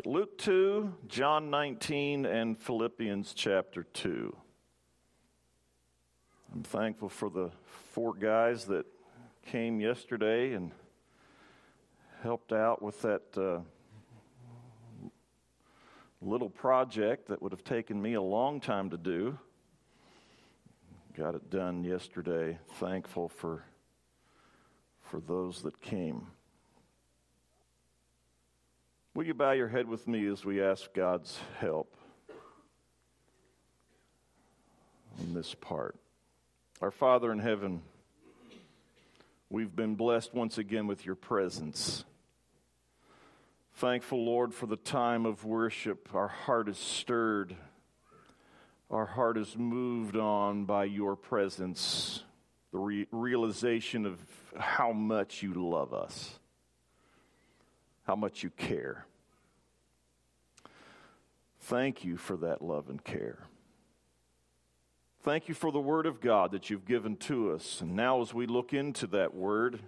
right, Luke 2, John 19, and Philippians chapter 2. I'm thankful for the four guys that came yesterday and helped out with that uh, little project that would have taken me a long time to do. Got it done yesterday. Thankful for, for those that came. Will you bow your head with me as we ask God's help on this part? Our Father in heaven, we've been blessed once again with your presence. Thankful, Lord, for the time of worship. Our heart is stirred, our heart is moved on by your presence, the re- realization of how much you love us how much you care. Thank you for that love and care. Thank you for the Word of God that you've given to us. And now, as we look into that Word,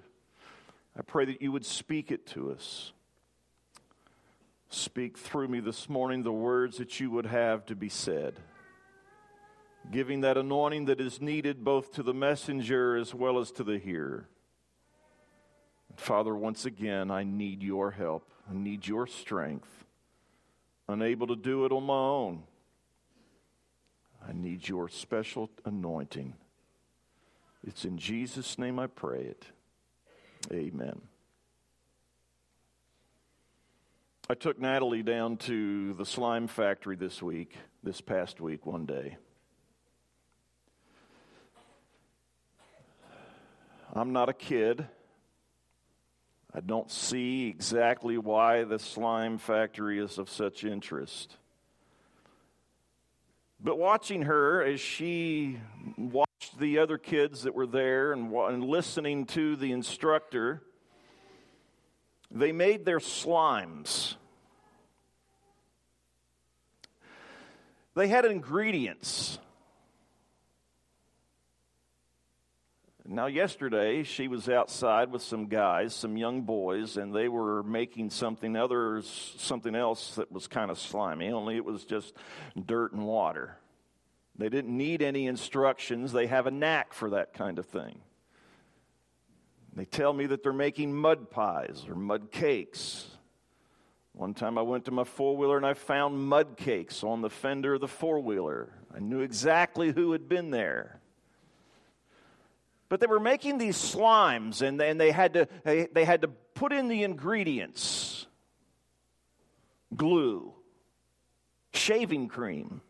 I pray that you would speak it to us. Speak through me this morning the words that you would have to be said, giving that anointing that is needed both to the messenger as well as to the hearer. Father, once again, I need your help. I need your strength. Unable to do it on my own. I need your special anointing. It's in Jesus' name I pray it. Amen. I took Natalie down to the slime factory this week, this past week, one day. I'm not a kid. I don't see exactly why the slime factory is of such interest. But watching her as she watched the other kids that were there and, and listening to the instructor, they made their slimes. They had ingredients Now, yesterday, she was outside with some guys, some young boys, and they were making something others, something else that was kind of slimy, only it was just dirt and water. They didn't need any instructions, they have a knack for that kind of thing. They tell me that they're making mud pies or mud cakes. One time I went to my four wheeler and I found mud cakes on the fender of the four wheeler. I knew exactly who had been there. But they were making these slimes, and, and they, had to, they, they had to put in the ingredients glue, shaving cream,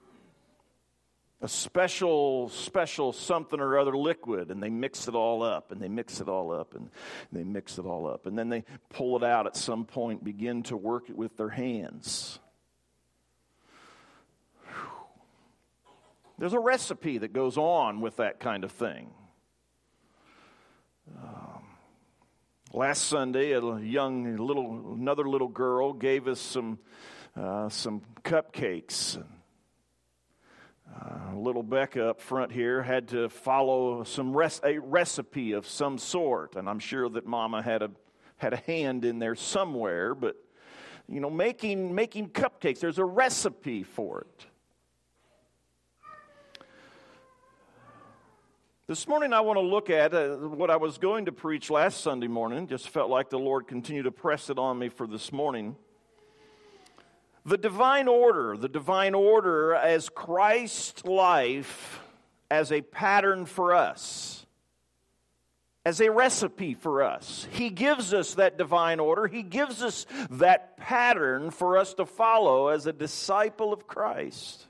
a special, special something or other liquid, and they mix it all up, and they mix it all up, and they mix it all up. And then they pull it out at some point, begin to work it with their hands. There's a recipe that goes on with that kind of thing. Um, last Sunday, a young little another little girl gave us some uh, some cupcakes. Uh, little Becca up front here had to follow some res- a recipe of some sort, and I'm sure that Mama had a had a hand in there somewhere. But you know, making making cupcakes, there's a recipe for it. This morning, I want to look at uh, what I was going to preach last Sunday morning. Just felt like the Lord continued to press it on me for this morning. The divine order, the divine order as Christ's life as a pattern for us, as a recipe for us. He gives us that divine order, He gives us that pattern for us to follow as a disciple of Christ.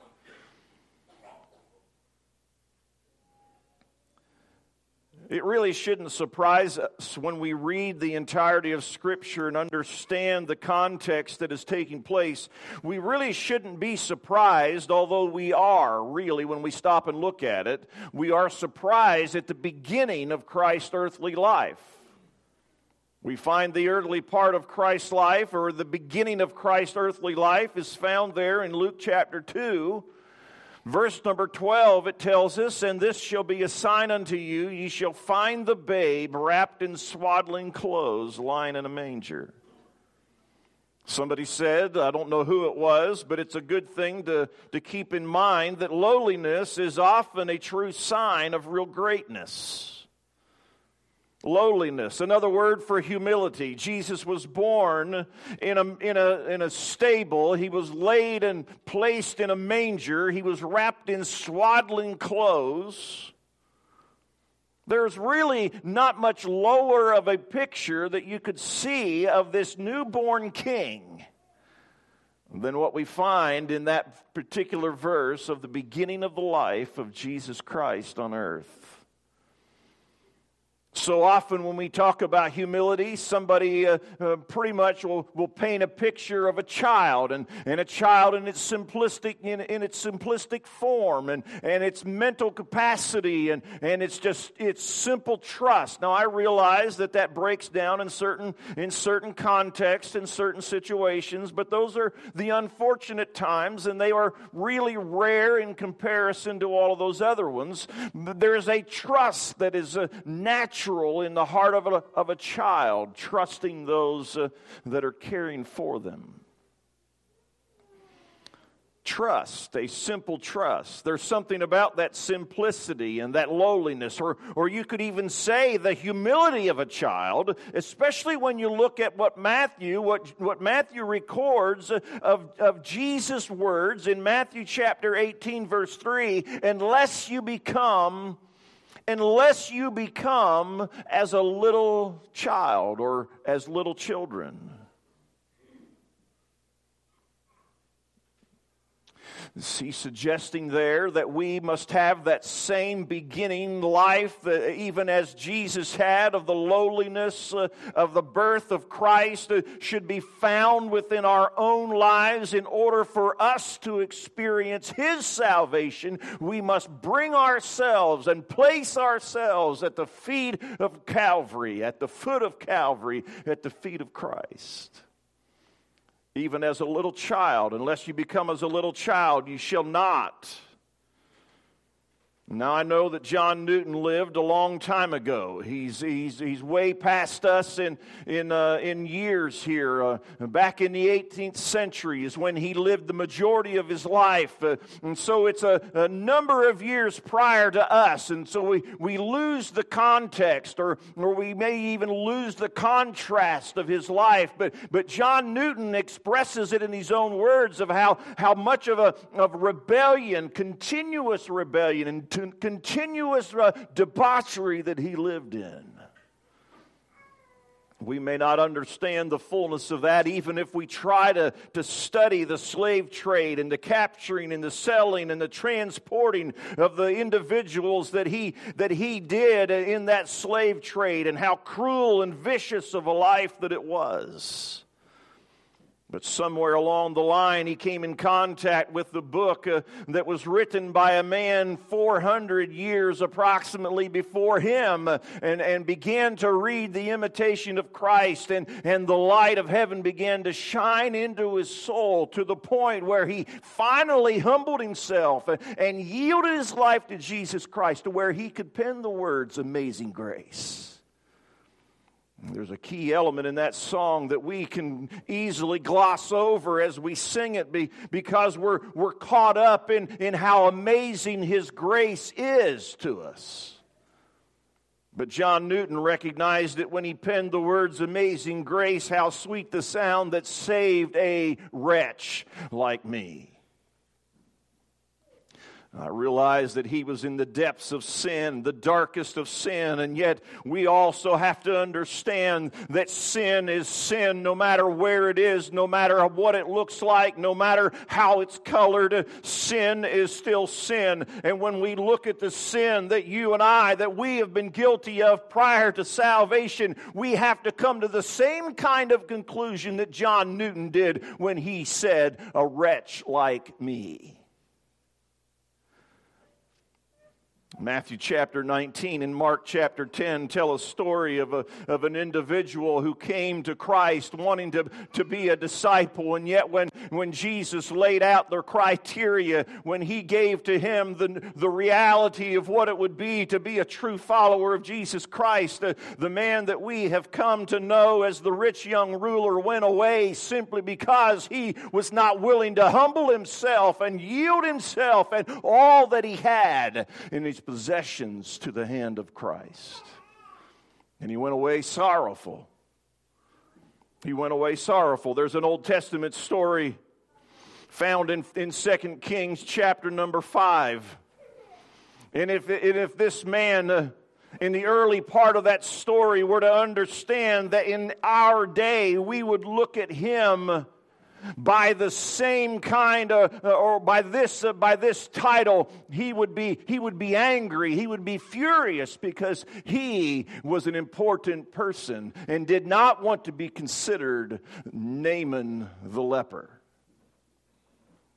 It really shouldn't surprise us when we read the entirety of Scripture and understand the context that is taking place. We really shouldn't be surprised, although we are really when we stop and look at it. We are surprised at the beginning of Christ's earthly life. We find the earthly part of Christ's life, or the beginning of Christ's earthly life, is found there in Luke chapter 2 Verse number 12, it tells us, And this shall be a sign unto you, ye shall find the babe wrapped in swaddling clothes, lying in a manger. Somebody said, I don't know who it was, but it's a good thing to, to keep in mind that lowliness is often a true sign of real greatness. Lowliness, another word for humility. Jesus was born in a, in, a, in a stable. He was laid and placed in a manger. He was wrapped in swaddling clothes. There's really not much lower of a picture that you could see of this newborn king than what we find in that particular verse of the beginning of the life of Jesus Christ on earth. So often, when we talk about humility, somebody uh, uh, pretty much will, will paint a picture of a child and, and a child in its simplistic in, in its simplistic form and, and its mental capacity and, and it's just it's simple trust. Now I realize that that breaks down in certain in certain contexts in certain situations, but those are the unfortunate times and they are really rare in comparison to all of those other ones. There is a trust that is a natural natural in the heart of a, of a child, trusting those uh, that are caring for them. Trust, a simple trust. There's something about that simplicity and that lowliness, or, or you could even say the humility of a child, especially when you look at what Matthew, what, what Matthew records of, of Jesus' words in Matthew chapter 18, verse 3 unless you become unless you become as a little child or as little children. He's suggesting there that we must have that same beginning life that even as Jesus had of the lowliness uh, of the birth of Christ uh, should be found within our own lives in order for us to experience His salvation. We must bring ourselves and place ourselves at the feet of Calvary, at the foot of Calvary, at the feet of Christ even as a little child. Unless you become as a little child, you shall not now, I know that John Newton lived a long time ago. He's, he's, he's way past us in, in, uh, in years here. Uh, back in the 18th century is when he lived the majority of his life. Uh, and so it's a, a, number of years prior to us. And so we, we lose the context or, or we may even lose the contrast of his life. But, but John Newton expresses it in his own words of how, how much of a of rebellion, continuous rebellion, and continuous uh, debauchery that he lived in. We may not understand the fullness of that even if we try to, to study the slave trade and the capturing and the selling and the transporting of the individuals that he, that he did in that slave trade and how cruel and vicious of a life that it was. But somewhere along the line, he came in contact with the book uh, that was written by a man 400 years approximately before him uh, and, and began to read the imitation of Christ. And, and the light of heaven began to shine into his soul to the point where he finally humbled himself and, and yielded his life to Jesus Christ to where he could pen the words, Amazing Grace. There's a key element in that song that we can easily gloss over as we sing it because we're, we're caught up in, in how amazing His grace is to us. But John Newton recognized it when he penned the words, Amazing grace, how sweet the sound that saved a wretch like me. I realized that he was in the depths of sin, the darkest of sin, and yet we also have to understand that sin is sin no matter where it is, no matter what it looks like, no matter how it's colored. Sin is still sin. And when we look at the sin that you and I, that we have been guilty of prior to salvation, we have to come to the same kind of conclusion that John Newton did when he said, A wretch like me. Matthew chapter 19 and Mark chapter 10 tell a story of, a, of an individual who came to Christ wanting to, to be a disciple. And yet, when, when Jesus laid out their criteria, when he gave to him the, the reality of what it would be to be a true follower of Jesus Christ, the, the man that we have come to know as the rich young ruler went away simply because he was not willing to humble himself and yield himself and all that he had in his possessions to the hand of Christ. And he went away sorrowful. He went away sorrowful. There's an Old Testament story found in, in 2 Kings chapter number 5. And if, and if this man uh, in the early part of that story were to understand that in our day we would look at him by the same kind of, uh, or by this, uh, by this title, he would be, he would be angry. He would be furious because he was an important person and did not want to be considered Naaman the leper.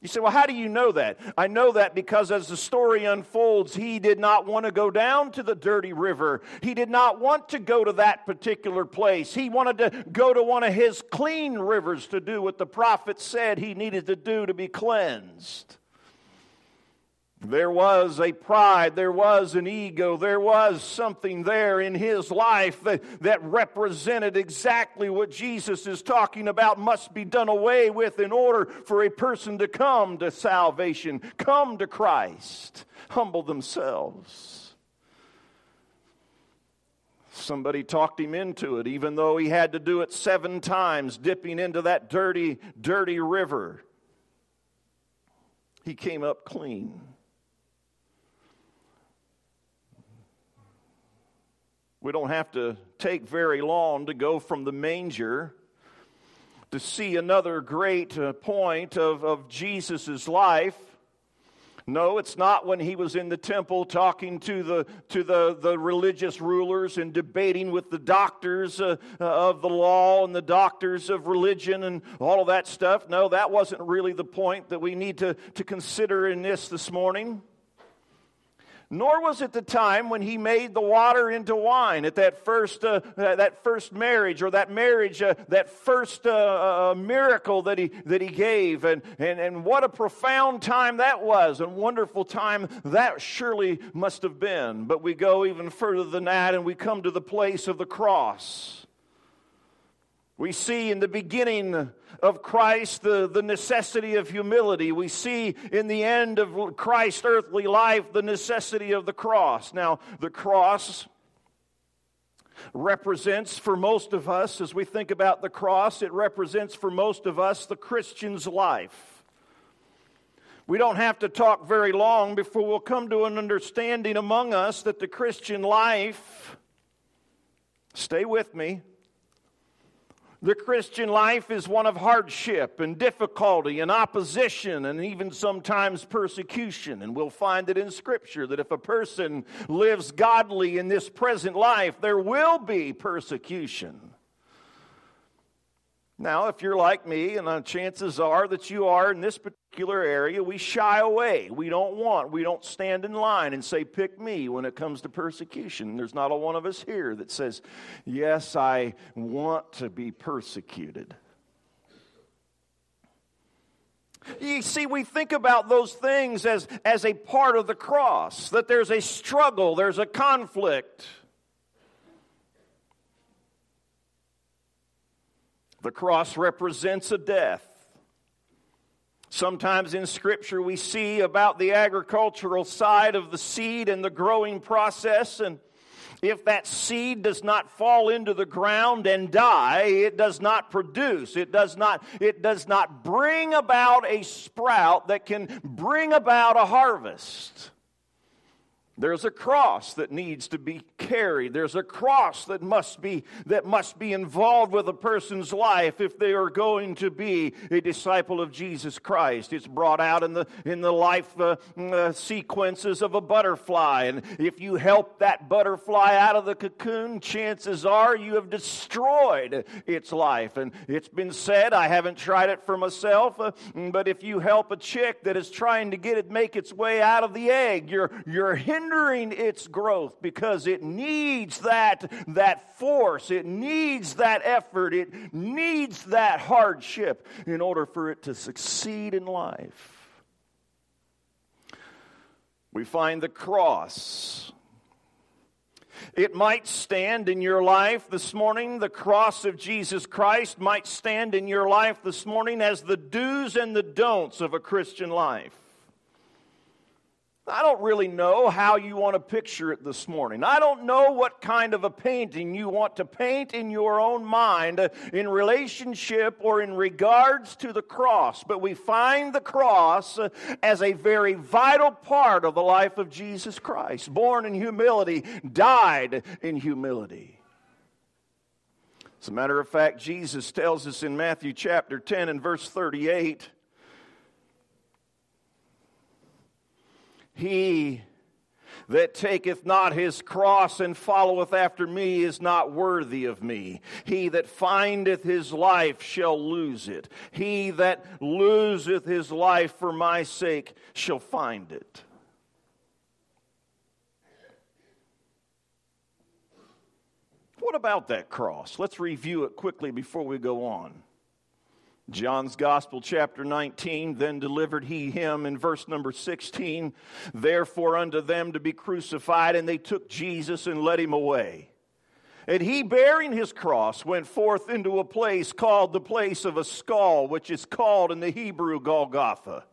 You say, well, how do you know that? I know that because as the story unfolds, he did not want to go down to the dirty river. He did not want to go to that particular place. He wanted to go to one of his clean rivers to do what the prophet said he needed to do to be cleansed. There was a pride, there was an ego, there was something there in his life that, that represented exactly what Jesus is talking about must be done away with in order for a person to come to salvation, come to Christ, humble themselves. Somebody talked him into it, even though he had to do it seven times, dipping into that dirty, dirty river. He came up clean. We don't have to take very long to go from the manger to see another great uh, point of, of Jesus' life. No, it's not when he was in the temple talking to the, to the, the religious rulers and debating with the doctors uh, uh of the law and the doctors of religion and all of that stuff. No, that wasn't really the point that we need to, to consider in this this morning nor was it the time when he made the water into wine at that first, uh, that first marriage or that marriage, uh, that first uh, uh, miracle that he, that he gave. And, and, and what a profound time that was, and wonderful time that surely must have been. But we go even further than that, and we come to the place of the cross. We see in the beginning of Christ the, the necessity of humility. We see in the end of Christ's earthly life the necessity of the cross. Now, the cross represents for most of us, as we think about the cross, it represents for most of us the Christian's life. We don't have to talk very long before we'll come to an understanding among us that the Christian life, stay with me, the Christian life is one of hardship and difficulty and opposition and even sometimes persecution. And we'll find it in Scripture that if a person lives godly in this present life, there will be persecution. Now, if you're like me, and chances are that you are in this particular area, we shy away. We don't want, we don't stand in line and say, pick me when it comes to persecution. There's not a one of us here that says, yes, I want to be persecuted. You see, we think about those things as, as a part of the cross, that there's a struggle, there's a conflict. The cross represents a death. Sometimes in Scripture we see about the agricultural side of the seed and the growing process. And if that seed does not fall into the ground and die, it does not produce. It does not, it does not bring about a sprout that can bring about a harvest. There's a cross that needs to be carried. There's a cross that must be that must be involved with a person's life if they are going to be a disciple of Jesus Christ. It's brought out in the in the life uh, uh, sequences of a butterfly, and if you help that butterfly out of the cocoon, chances are you have destroyed its life. And it's been said, I haven't tried it for myself, uh, but if you help a chick that is trying to get it make its way out of the egg, you're you're hindering hindering its growth because it needs that, that force, it needs that effort, it needs that hardship in order for it to succeed in life. We find the cross it might stand in your life this morning. The cross of Jesus Christ might stand in your life this morning as the do's and the don'ts of a Christian life. I don't really know how you want to picture it this morning. I don't know what kind of a painting you want to paint in your own mind in relationship or in regards to the cross, but we find the cross as a very vital part of the life of Jesus Christ. Born in humility, died in humility. As a matter of fact, Jesus tells us in Matthew chapter 10 and verse 38 He that taketh not his cross and followeth after me is not worthy of me. He that findeth his life shall lose it. He that loseth his life for my sake shall find it. What about that cross? Let's review it quickly before we go on. John's Gospel, chapter 19, then delivered he him in verse number 16, therefore unto them to be crucified, and they took Jesus and led him away. And he, bearing his cross, went forth into a place called the place of a skull, which is called in the Hebrew Golgotha,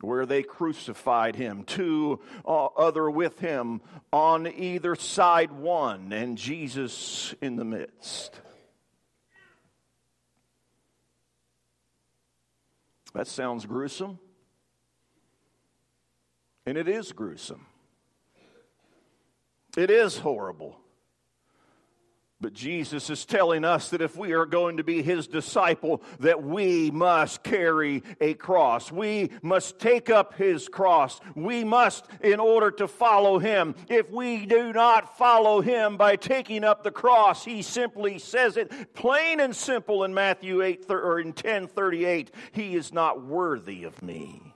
where they crucified him, two uh, other with him on either side one, and Jesus in the midst. That sounds gruesome. And it is gruesome. It is horrible. But Jesus is telling us that if we are going to be his disciple, that we must carry a cross. We must take up his cross. We must, in order to follow him. If we do not follow him by taking up the cross, he simply says it plain and simple in Matthew 8 or in 1038, he is not worthy of me.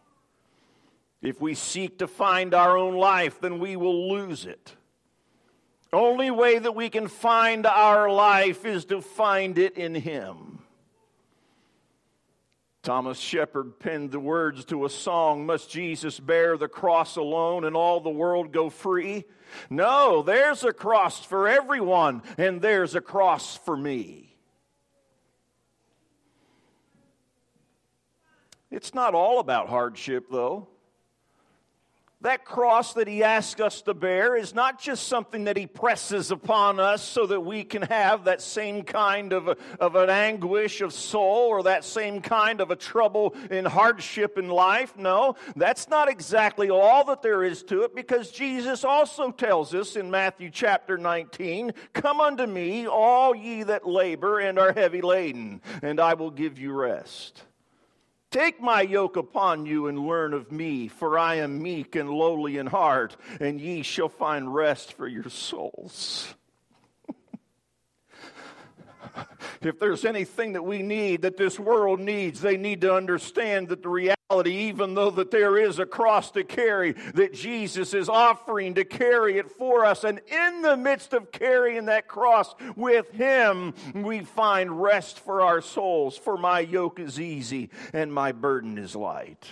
If we seek to find our own life, then we will lose it. Only way that we can find our life is to find it in Him. Thomas Shepard penned the words to a song Must Jesus bear the cross alone and all the world go free? No, there's a cross for everyone, and there's a cross for me. It's not all about hardship, though. That cross that he asks us to bear is not just something that he presses upon us so that we can have that same kind of, of an anguish of soul or that same kind of a trouble and hardship in life. No, that's not exactly all that there is to it because Jesus also tells us in Matthew chapter 19, Come unto me, all ye that labor and are heavy laden, and I will give you rest. Take my yoke upon you and learn of me, for I am meek and lowly in heart, and ye shall find rest for your souls. if there's anything that we need, that this world needs, they need to understand that the reality even though that there is a cross to carry, that Jesus is offering to carry it for us. And in the midst of carrying that cross with Him, we find rest for our souls. For my yoke is easy and my burden is light.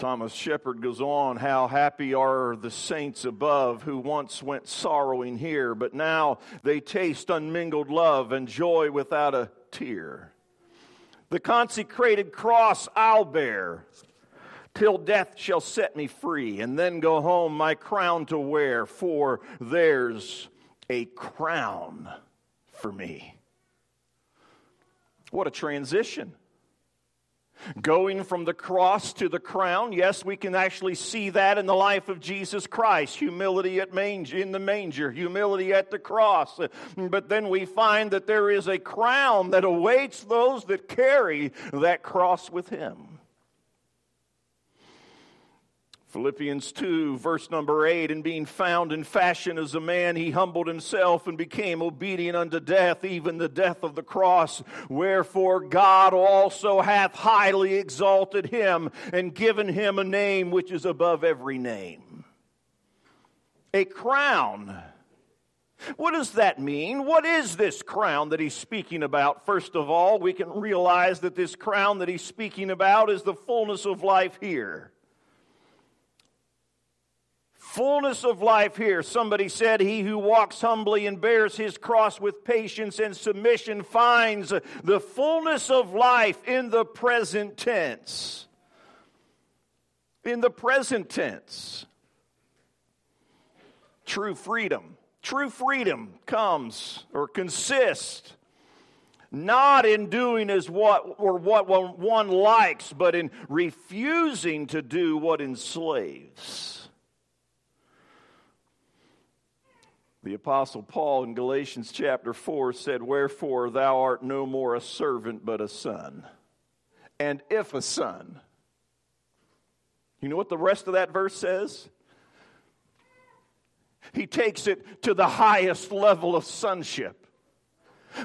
Thomas Shepard goes on, How happy are the saints above who once went sorrowing here, but now they taste unmingled love and joy without a tear. The consecrated cross I'll bear till death shall set me free, and then go home my crown to wear, for there's a crown for me. What a transition. Going from the cross to the crown, yes, we can actually see that in the life of Jesus Christ. Humility at manger, in the manger, humility at the cross. But then we find that there is a crown that awaits those that carry that cross with him. Philippians 2, verse number 8, and being found in fashion as a man, he humbled himself and became obedient unto death, even the death of the cross. Wherefore God also hath highly exalted him and given him a name which is above every name. A crown. What does that mean? What is this crown that he's speaking about? First of all, we can realize that this crown that he's speaking about is the fullness of life here fullness of life here. Somebody said, He who walks humbly and bears his cross with patience and submission finds the fullness of life in the present tense. In the present tense. True freedom. True freedom comes or consists not in doing as what or what one likes, but in refusing to do what enslaves. The Apostle Paul in Galatians chapter 4 said, Wherefore thou art no more a servant, but a son. And if a son. You know what the rest of that verse says? He takes it to the highest level of sonship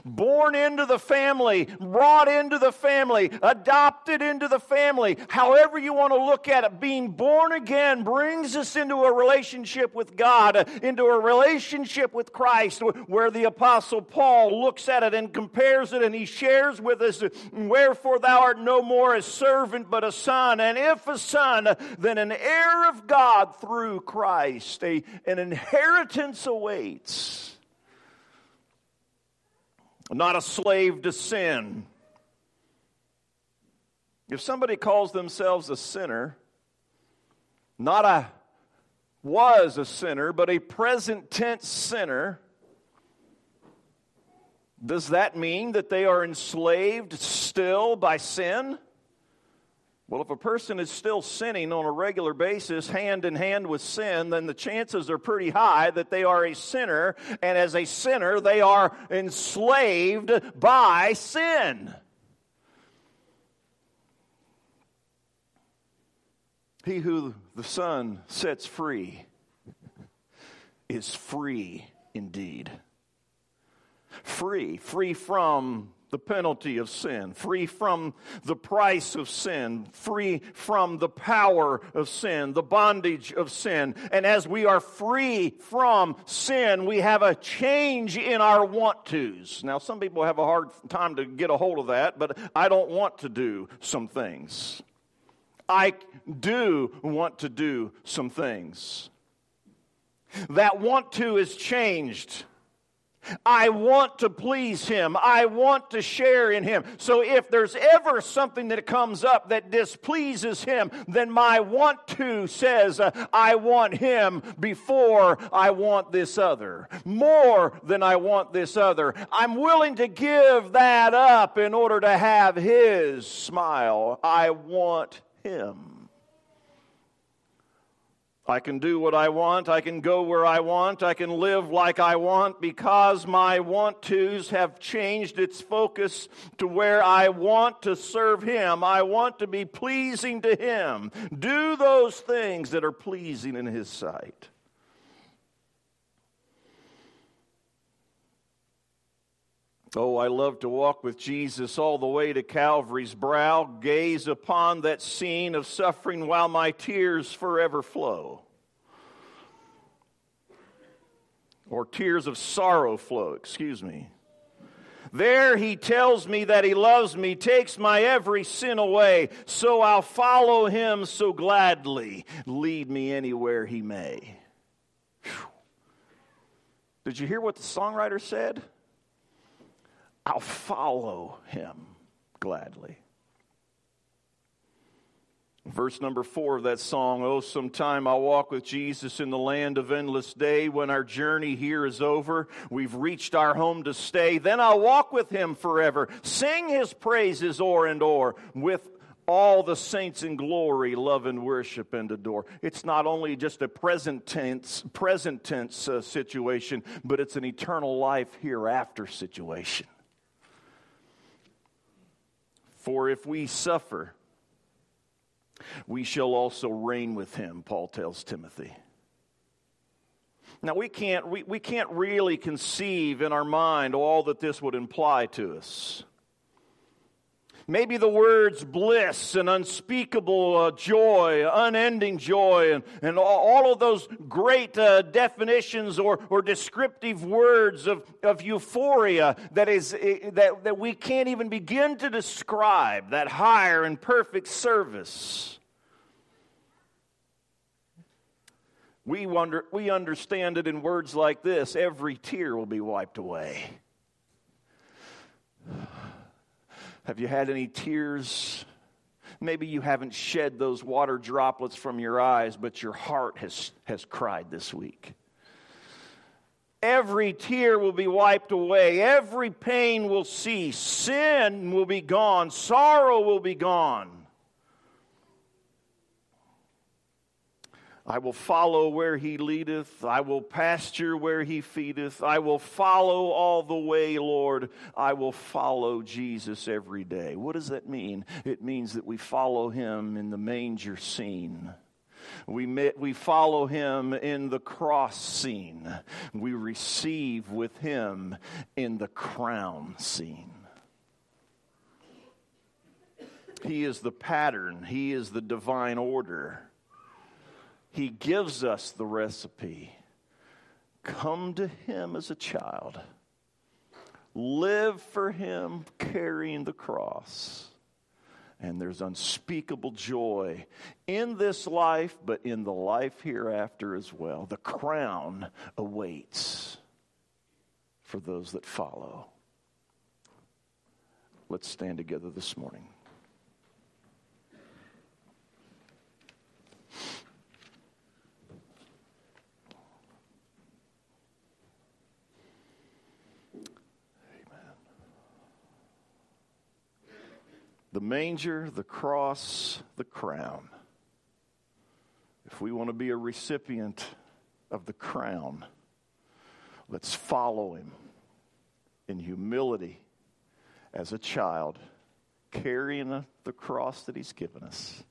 born into the family, brought into the family, adopted into the family. However, you want to look at it, being born again brings us into a relationship with God, into a relationship with Christ, where the Apostle Paul looks at it and compares it and he shares with us, Wherefore thou art no more a servant but a son, and if a son, then an heir of God through Christ. A, an inheritance awaits not a slave to sin. If somebody calls themselves a sinner, not a was a sinner, but a present tense sinner, does that mean that they are enslaved still by sin? Well, if a person is still sinning on a regular basis, hand in hand with sin, then the chances are pretty high that they are a sinner, and as a sinner, they are enslaved by sin. He who the Son sets free is free indeed. Free, free from the penalty of sin, free from the price of sin, free from the power of sin, the bondage of sin. And as we are free from sin, we have a change in our want tos. Now, some people have a hard time to get a hold of that, but I don't want to do some things. I do want to do some things. That want to is changed I want to please him. I want to share in him. So if there's ever something that comes up that displeases him, then my want to says, uh, I want him before I want this other. More than I want this other. I'm willing to give that up in order to have his smile. I want him. I can do what I want. I can go where I want. I can live like I want because my want tos have changed its focus to where I want to serve Him. I want to be pleasing to Him. Do those things that are pleasing in His sight. Oh, I love to walk with Jesus all the way to Calvary's brow, gaze upon that scene of suffering while my tears forever flow. Or tears of sorrow flow, excuse me. There he tells me that he loves me, takes my every sin away, so I'll follow him so gladly. Lead me anywhere he may. Whew. Did you hear what the songwriter said? I'll follow him gladly. Verse number four of that song, Oh, sometime I'll walk with Jesus in the land of endless day. When our journey here is over, we've reached our home to stay. Then I'll walk with him forever, sing his praises o'er and o'er with all the saints in glory love and worship and adore. It's not only just a present tense, present tense uh, situation, but it's an eternal life hereafter situation. For if we suffer we shall also reign with him, Paul tells Timothy. Now, we can't, we, we can't really conceive in our mind all that this would imply to us. Maybe the words bliss and unspeakable uh, joy, unending joy, and, and all, of those great uh, definitions or, or descriptive words of, of euphoria that, is, that, that we can't even begin to describe, that higher and perfect service. We, wonder, we understand it in words like this every tear will be wiped away. Have you had any tears? Maybe you haven't shed those water droplets from your eyes, but your heart has, has cried this week. Every tear will be wiped away. Every pain will cease. Sin will be gone. Sorrow will be gone. I will follow where he leadeth. I will pasture where he feedeth. I will follow all the way, Lord. I will follow Jesus every day. What does that mean? It means that we follow him in the manger scene. We, met, we follow him in the cross scene. We receive with him in the crown scene. He is the pattern, he is the divine order. He gives us the recipe. Come to Him as a child. Live for Him carrying the cross. And there's unspeakable joy in this life, but in the life hereafter as well. The crown awaits for those that follow. Let's stand together this morning. The manger, the cross, the crown. If we want to be a recipient of the crown, let's follow him in humility as a child, carrying the cross that he's given us,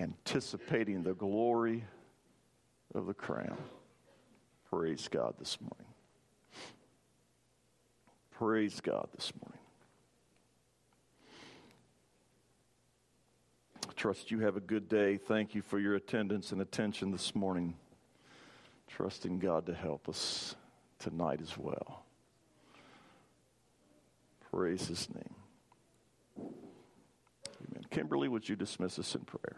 anticipating the glory of the crown. Praise God this morning. Praise God this morning. Trust you have a good day. Thank you for your attendance and attention this morning. Trusting God to help us tonight as well. Praise his name. Amen. Kimberly, would you dismiss us in prayer?